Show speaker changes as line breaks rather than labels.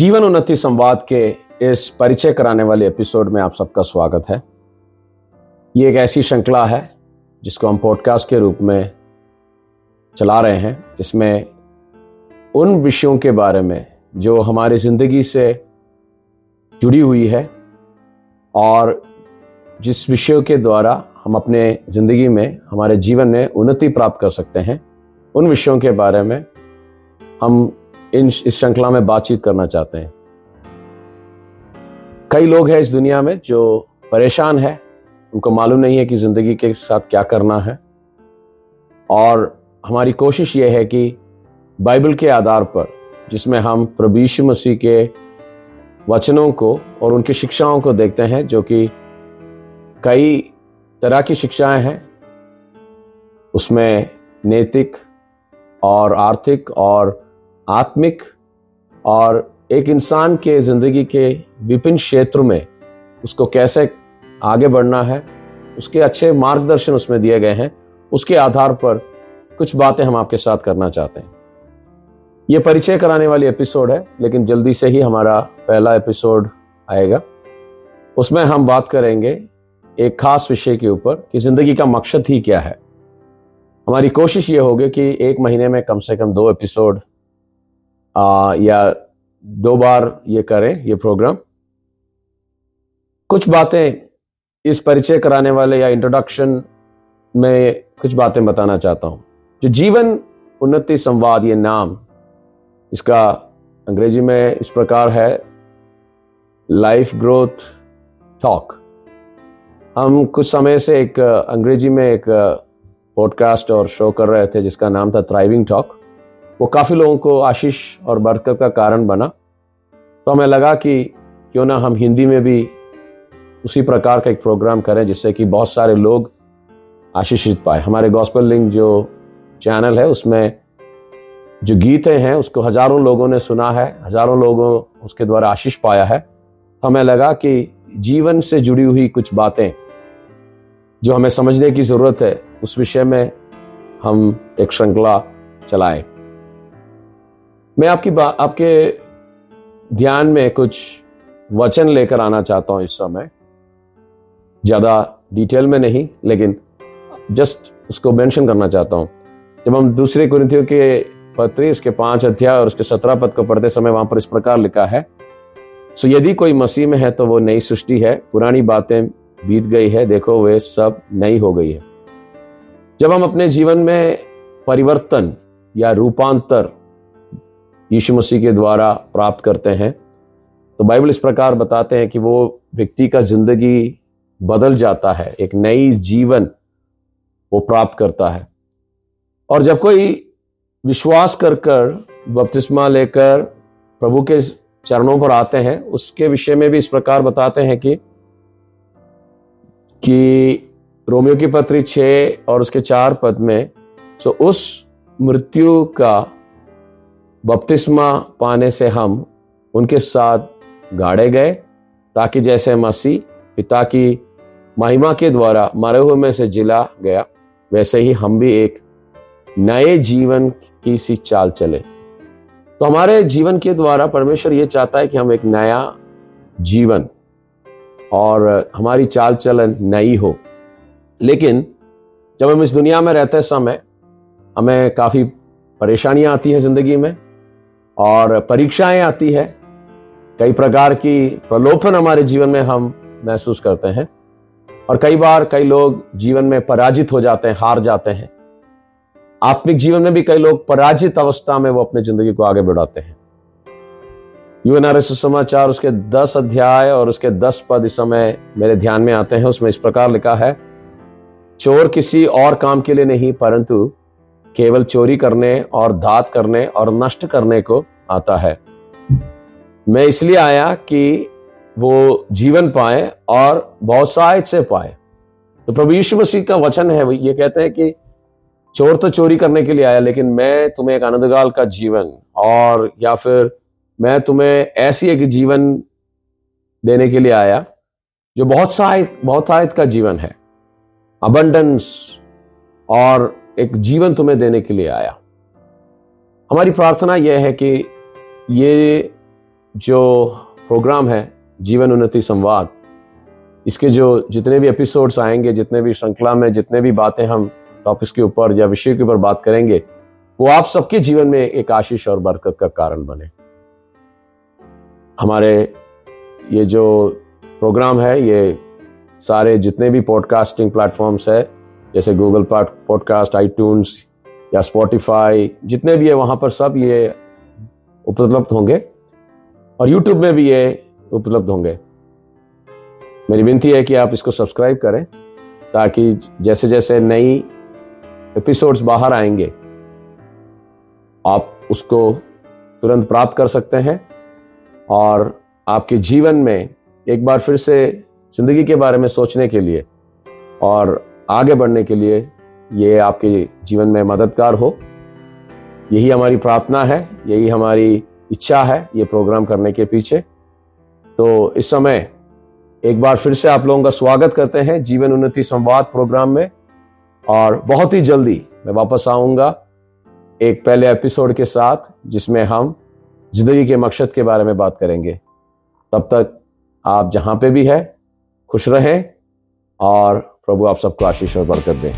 जीवन उन्नति संवाद के इस परिचय कराने वाले एपिसोड में आप सबका स्वागत है। ये एक ऐसी श्रृंखला है जिसको हम पॉडकास्ट के रूप में चला रहे हैं, जिसमें उन विषयों के बारे में जो हमारी ज़िंदगी से जुड़ी हुई है और जिस विषयों के द्वारा हम अपने ज़िंदगी में हमारे जीवन में उन्नति प्राप्त कर सकते हैं, उन विषयों के बारे में हम इन इस श्रृंखला में बातचीत करना चाहते हैं। कई लोग हैं इस दुनिया में जो परेशान है। उनको मालूम नहीं है कि ज़िंदगी के साथ क्या करना है। और हमारी कोशिश ये है कि बाइबल के आधार पर, जिसमें हम प्रभु यीशु मसीह के वचनों को और उनकी शिक्षाओं को देखते हैं, जो कि कई तरह की शिक्षाएँ हैं। उसमें नैतिक और आर्थिक और आत्मिक और एक इंसान के ज़िंदगी के विभिन्न क्षेत्र में उसको कैसे आगे बढ़ना है, उसके अच्छे मार्गदर्शन उसमें दिए गए हैं, उसके आधार पर कुछ बातें हम आपके साथ करना चाहते हैं। ये परिचय कराने वाली एपिसोड है, लेकिन जल्दी से ही हमारा पहला एपिसोड आएगा। उसमें हम बात करेंगे एक खास विषय के ऊपर कि ज़िंदगी का मकसद ही क्या है। हमारी कोशिश ये होगी कि एक महीने में कम से कम दो एपिसोड आ, या दो बार ये करें ये प्रोग्राम कुछ बातें इस परिचय कराने वाले या इंट्रोडक्शन में कुछ बातें बताना चाहता हूँ। जो जीवन उन्नति संवाद ये नाम इसका अंग्रेज़ी में इस प्रकार है लाइफ ग्रोथ टॉक हम कुछ समय से एक अंग्रेज़ी में एक पॉडकास्ट और शो कर रहे थे जिसका नाम था थ्राइविंग टॉक वो काफ़ी लोगों को आशीष और बरकत का कारण बना। तो हमें लगा कि क्यों ना हम हिंदी में भी उसी प्रकार का एक प्रोग्राम करें जिससे कि बहुत सारे लोग आशीषित पाए। हमारे गॉस्पल लिंक जो चैनल है, उसमें जो गीतें हैं, उसको हज़ारों लोगों ने सुना है, हज़ारों लोगों उसके द्वारा आशीष पाया है। तो हमें लगा कि जीवन से जुड़ी हुई कुछ बातें जो हमें समझने की ज़रूरत है, उस विषय में हम एक श्रृंखला चलाएँ। मैं आपकी आपके ध्यान में कुछ वचन लेकर आना चाहता हूँ इस समय। ज़्यादा डिटेल में नहीं, लेकिन जस्ट उसको मेंशन करना चाहता हूँ। जब हम दूसरे कुरितियों के पत्री उसके पाँच अध्याय और उसके सत्रह पद को पढ़ते समय वहाँ पर इस प्रकार लिखा है, सो यदि कोई मसीह में है तो वो नई सृष्टि है, पुरानी बातें बीत गई है, देखो वे सब नई हो गई है। जब हम अपने जीवन में परिवर्तन या रूपांतर यीशु मसीह के द्वारा प्राप्त करते हैं। तो बाइबल इस प्रकार बताते हैं कि वो व्यक्ति का ज़िंदगी बदल जाता है, एक नई जीवन वो प्राप्त करता है। और जब कोई विश्वास कर कर बपतिस्मा लेकर प्रभु के चरणों पर आते हैं, उसके विषय में भी इस प्रकार बताते हैं कि कि रोमियो की पत्री छः और उसके चार पद में, सो उस मृत्यु का बपतिस्मा पाने से हम उनके साथ गाड़े गए, ताकि जैसे मसीह पिता की महिमा के द्वारा मरे हुए में से जिला गया, वैसे ही हम भी एक नए जीवन की सी चाल चले। तो हमारे जीवन के द्वारा परमेश्वर ये चाहता है कि हम एक नया जीवन और हमारी चाल चलन नई हो। लेकिन जब हम इस दुनिया में रहते समय, हमें काफ़ी परेशानियाँ आती हैं ज़िंदगी में और परीक्षाएँ आती है। कई प्रकार की प्रलोभन हमारे जीवन में हम महसूस करते हैं और कई बार कई लोग जीवन में पराजित हो जाते हैं, हार जाते हैं। आत्मिक जीवन में भी कई लोग पराजित अवस्था में वो अपनी ज़िंदगी को आगे बढ़ाते हैं। यूएनआरएस समाचार उसके दस अध्याय और उसके दस पद इस समय मेरे ध्यान में आते हैं। उसमें इस प्रकार लिखा है, चोर किसी और काम के लिए नहीं, परंतु केवल चोरी करने और धात करने और नष्ट करने को आता है। मैं इसलिए आया कि वो जीवन पाए और बहुत साहित से पाए। तो प्रभु यीशु मसीह का वचन है ये कहते हैं कि चोर तो चोरी करने के लिए आया, लेकिन मैं तुम्हें एक आनंदगाल का जीवन और या फिर मैं तुम्हें ऐसी एक जीवन देने के लिए आया जो बहुत सहायक, बहुत सहायत का जीवन है। अबंडेंस और एक जीवन तुम्हें देने के लिए आया। हमारी प्रार्थना यह है कि ये जो प्रोग्राम है, जीवन उन्नति संवाद, इसके जो जितने भी एपिसोड्स आएँगे, जितने भी श्रृंखला में जितने भी बातें हम टॉपिक्स के ऊपर या विषय के ऊपर बात करेंगे, वो आप सबके जीवन में एक आशीष और बरकत का कारण बने। हमारे ये जो प्रोग्राम है, ये सारे जितने भी पॉडकास्टिंग प्लेटफॉर्म्स है, जैसे गूगल पॉडकास्ट आई या स्पॉटिफाई जितने भी है, वहाँ पर सब ये उपलब्ध होंगे और यूट्यूब में भी ये उपलब्ध होंगे। मेरी विनती है कि आप इसको सब्सक्राइब करें ताकि जैसे जैसे नई एपिसोड्स बाहर आएँगे, आप उसको तुरंत प्राप्त कर सकते हैं और आपके जीवन में एक बार फिर से ज़िंदगी के बारे में सोचने के लिए और आगे बढ़ने के लिए ये आपके जीवन में मददगार हो। यही हमारी प्रार्थना है, यही हमारी इच्छा है, ये प्रोग्राम करने के पीछे। तो इस समय एक बार फिर से आप लोगों का स्वागत करते हैं जीवन उन्नति संवाद प्रोग्राम में। और बहुत ही जल्दी मैं वापस आऊँगा एक पहले एपिसोड के साथ, जिसमें हम ज़िंदगी के मकसद के बारे में बात करेंगे। तब तक आप जहाँ पे भी है, खुश रहें और प्रभु आप सबको आशीष और बरकत दें।